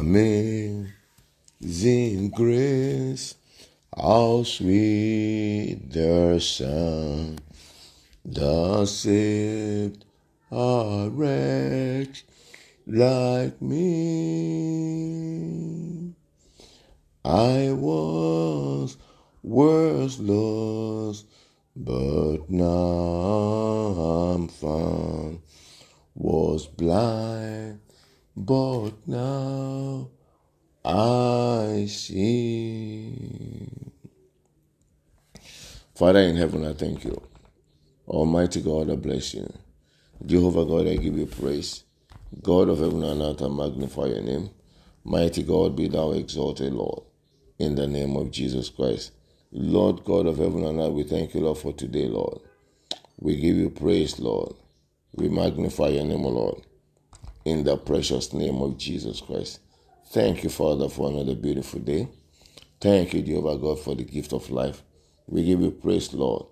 Amazing grace, how sweet the sound that saved a wretch like me. I was worse lost, but now I'm found. Was blind but now I see. Father in heaven, I thank you. Almighty God, I bless you. Jehovah God, I give you praise. God of heaven and earth, I magnify your name. Mighty God, be thou exalted, Lord, in the name of Jesus Christ. Lord God of heaven and earth, we thank you, Lord, for today, Lord. We give you praise, Lord. We magnify your name, O Lord in the precious name of Jesus Christ. Thank you, Father, for another beautiful day. Thank you, Jehovah God, for the gift of life. We give you praise, Lord.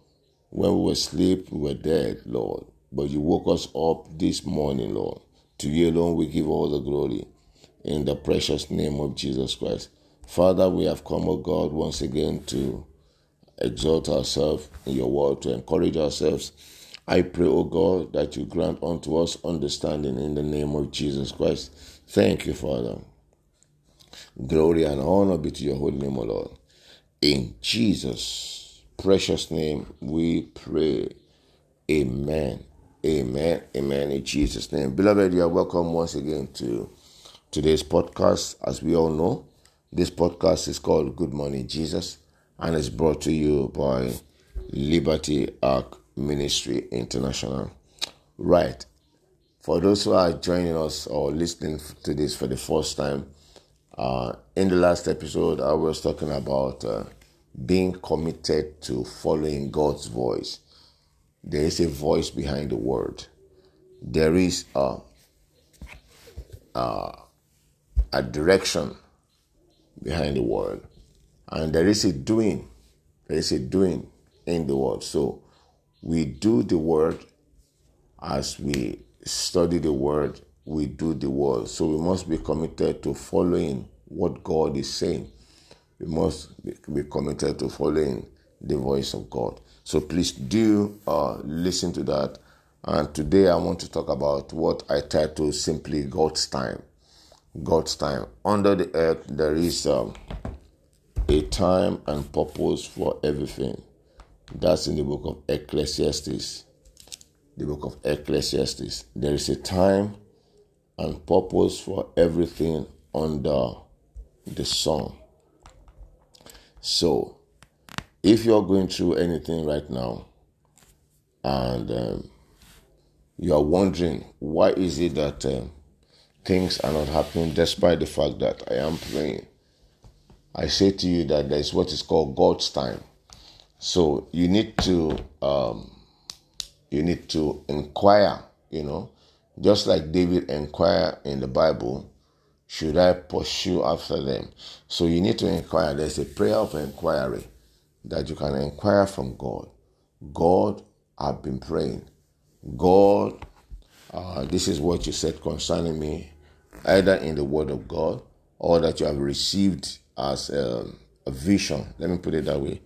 When we were asleep, we were dead, Lord. But you woke us up this morning, Lord. To you alone we give all the glory. In the precious name of Jesus Christ. Father, we have come, O God, once again to exalt ourselves in your word, to encourage ourselves I pray, O God, that you grant unto us understanding in the name of Jesus Christ. Thank you, Father. Glory and honor be to your holy name, O Lord. In Jesus' precious name we pray. Amen. Amen. Amen. In Jesus' name. Beloved, you are welcome once again to today's podcast. As we all know, this podcast is called Good Morning Jesus and it's brought to you by Liberty Ark Ministry International. Right. For those who are joining us or listening to this for the first time, uh, in the last episode, I was talking about uh, being committed to following God's voice. There is a voice behind the word. There is a, a, a direction behind the word. And there is a doing. There is a doing in the word. So we do the word as we study the word, we do the word. So we must be committed to following what God is saying. We must be committed to following the voice of God. So please do uh, listen to that. And today I want to talk about what I title simply God's time. God's time. Under the earth, there is um, a time and purpose for everything. That's in the book of Ecclesiastes. The book of Ecclesiastes. There is a time and purpose for everything under the sun. So, if you're going through anything right now and um, you are wondering why is it that um, things are not happening despite the fact that I am praying, I say to you that there is what is called God's time. So you need to um, you need to inquire. You know, just like David inquired in the Bible, should I pursue after them? So you need to inquire. There's a prayer of inquiry that you can inquire from God. God, I've been praying. God, uh, this is what you said concerning me, either in the Word of God or that you have received as a, um, a vision. Let me put it that way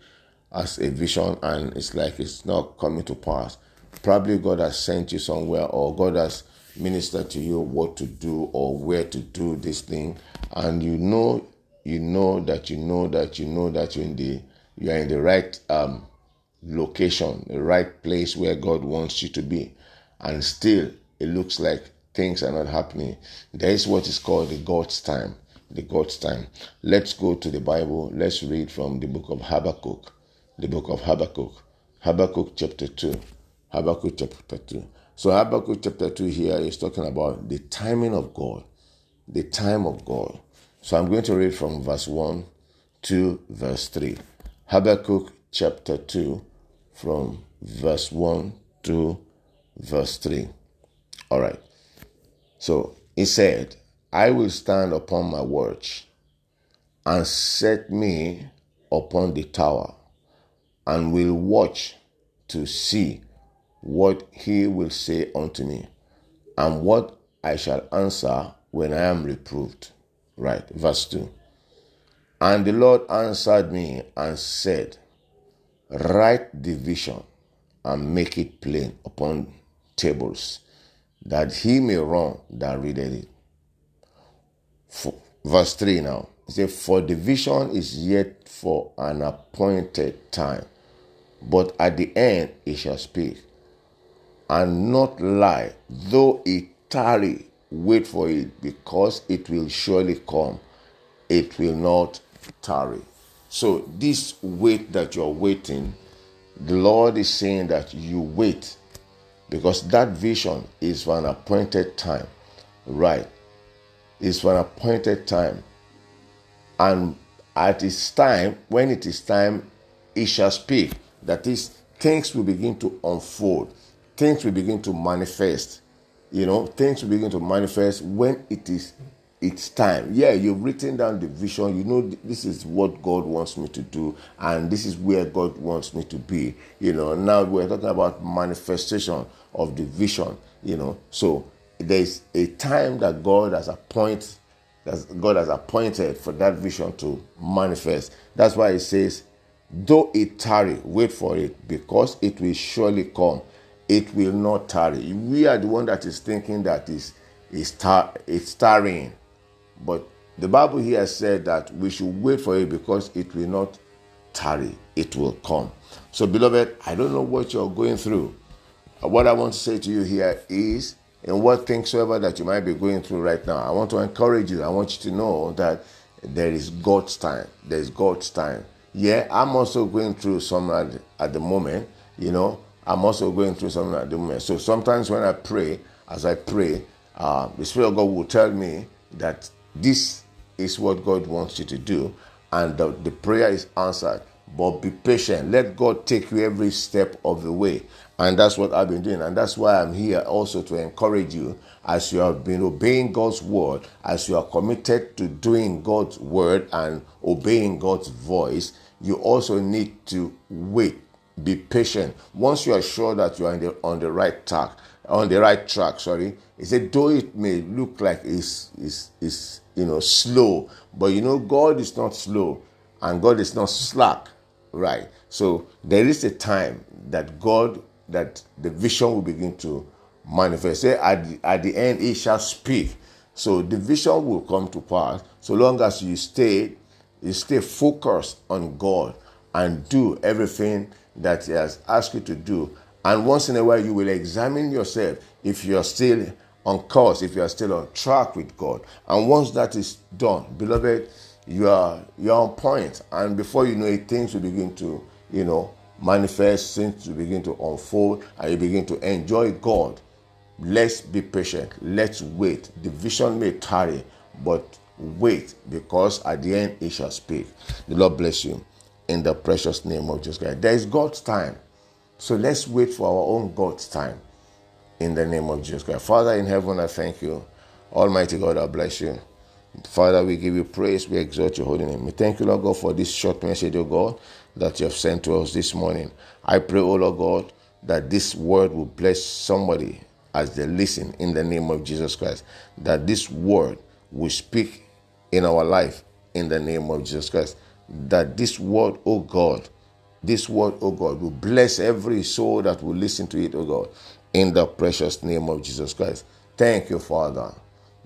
as a vision and it's like it's not coming to pass. Probably God has sent you somewhere or God has ministered to you what to do or where to do this thing and you know you know that you know that you know that you're in the you are in the right um, location, the right place where God wants you to be. And still it looks like things are not happening. There is what is called the God's time. The God's time. Let's go to the Bible. Let's read from the book of Habakkuk the book of Habakkuk. Habakkuk chapter 2. Habakkuk chapter 2. So Habakkuk chapter 2 here is talking about the timing of God. The time of God. So I'm going to read from verse 1 to verse 3. Habakkuk chapter 2 from verse 1 to verse 3. All right. So he said, I will stand upon my watch and set me upon the tower and will watch to see what he will say unto me, and what I shall answer when I am reproved. Right, verse 2. And the Lord answered me and said, Write the vision and make it plain upon tables, that he may run that readeth it. For, verse 3 now. It says, For the vision is yet for an appointed time, but at the end it shall speak, and not lie, though it tarry, wait for it, because it will surely come. It will not tarry. So, this wait that you're waiting, the Lord is saying that you wait because that vision is for an appointed time. Right. It's for an appointed time. And at its time, when it is time, it shall speak. That is, things will begin to unfold, things will begin to manifest. You know, things will begin to manifest when it is it's time. Yeah, you've written down the vision. You know, this is what God wants me to do, and this is where God wants me to be. You know, now we're talking about manifestation of the vision. You know, so there's a time that God has appointed, that God has appointed for that vision to manifest. That's why it says, "Though it tarry, wait for it, because it will surely come. It will not tarry." We are the one that is thinking that is is tar- it's tarrying but the Bible here said that we should wait for it because it will not tarry, it will come. So, beloved, I don't know what you're going through. What I want to say to you here is, in what things soever that you might be going through right now, I want to encourage you. I want you to know that there is God's time. There is God's time. Yeah, I'm also going through some at, at the moment. You know, I'm also going through some at the moment. So sometimes when I pray, as I pray, uh, the Spirit of God will tell me that this is what God wants you to do, and the, the prayer is answered. But be patient. Let God take you every step of the way. And that's what I've been doing. And that's why I'm here also to encourage you as you have been obeying God's word, as you are committed to doing God's word and obeying God's voice, you also need to wait. Be patient. Once you are sure that you are the, on the right track, on the right track, sorry, he said, though it may look like it's, it's, it's you know, slow. But you know, God is not slow and God is not slack, right? So there is a time that God, that the vision will begin to manifest. At the, at the end, it shall speak. So the vision will come to pass so long as you stay, you stay focused on God and do everything that He has asked you to do. And once in a while, you will examine yourself if you are still on course, if you are still on track with God. And once that is done, beloved, you are you're on. And before you know it, things will begin to, you know, manifest, things will begin to unfold, and you begin to enjoy God. Let's be patient. Let's wait. The vision may tarry, but wait, because at the end it shall speak. The Lord bless you in the precious name of Jesus Christ. There is God's time. So let's wait for our own God's time in the name of Jesus Christ. Father in heaven, I thank you. Almighty God, I bless you. Father, we give you praise. We exalt your holy name. We thank you, Lord God, for this short message, O God, that you have sent to us this morning. I pray, O Lord God, that this word will bless somebody as they listen in the name of Jesus Christ. That this word will speak in our life in the name of Jesus Christ. That this word, O God, this word, O God, will bless every soul that will listen to it, O God in the precious name of Jesus Christ. Thank you, Father.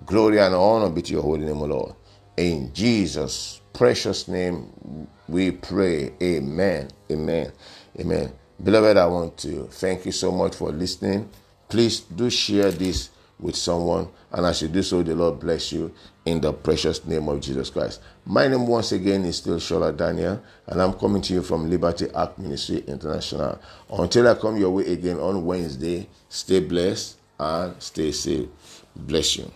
Glory and honor be to your holy name, O Lord. In Jesus' precious name we pray. Amen. Amen. Amen. Beloved, I want to thank you so much for listening. Please do share this with someone. And as you do so, the Lord bless you in the precious name of Jesus Christ. My name, once again, is still Shola Daniel, and I'm coming to you from Liberty Ark Ministry International. Until I come your way again on Wednesday, stay blessed and stay safe. Bless you.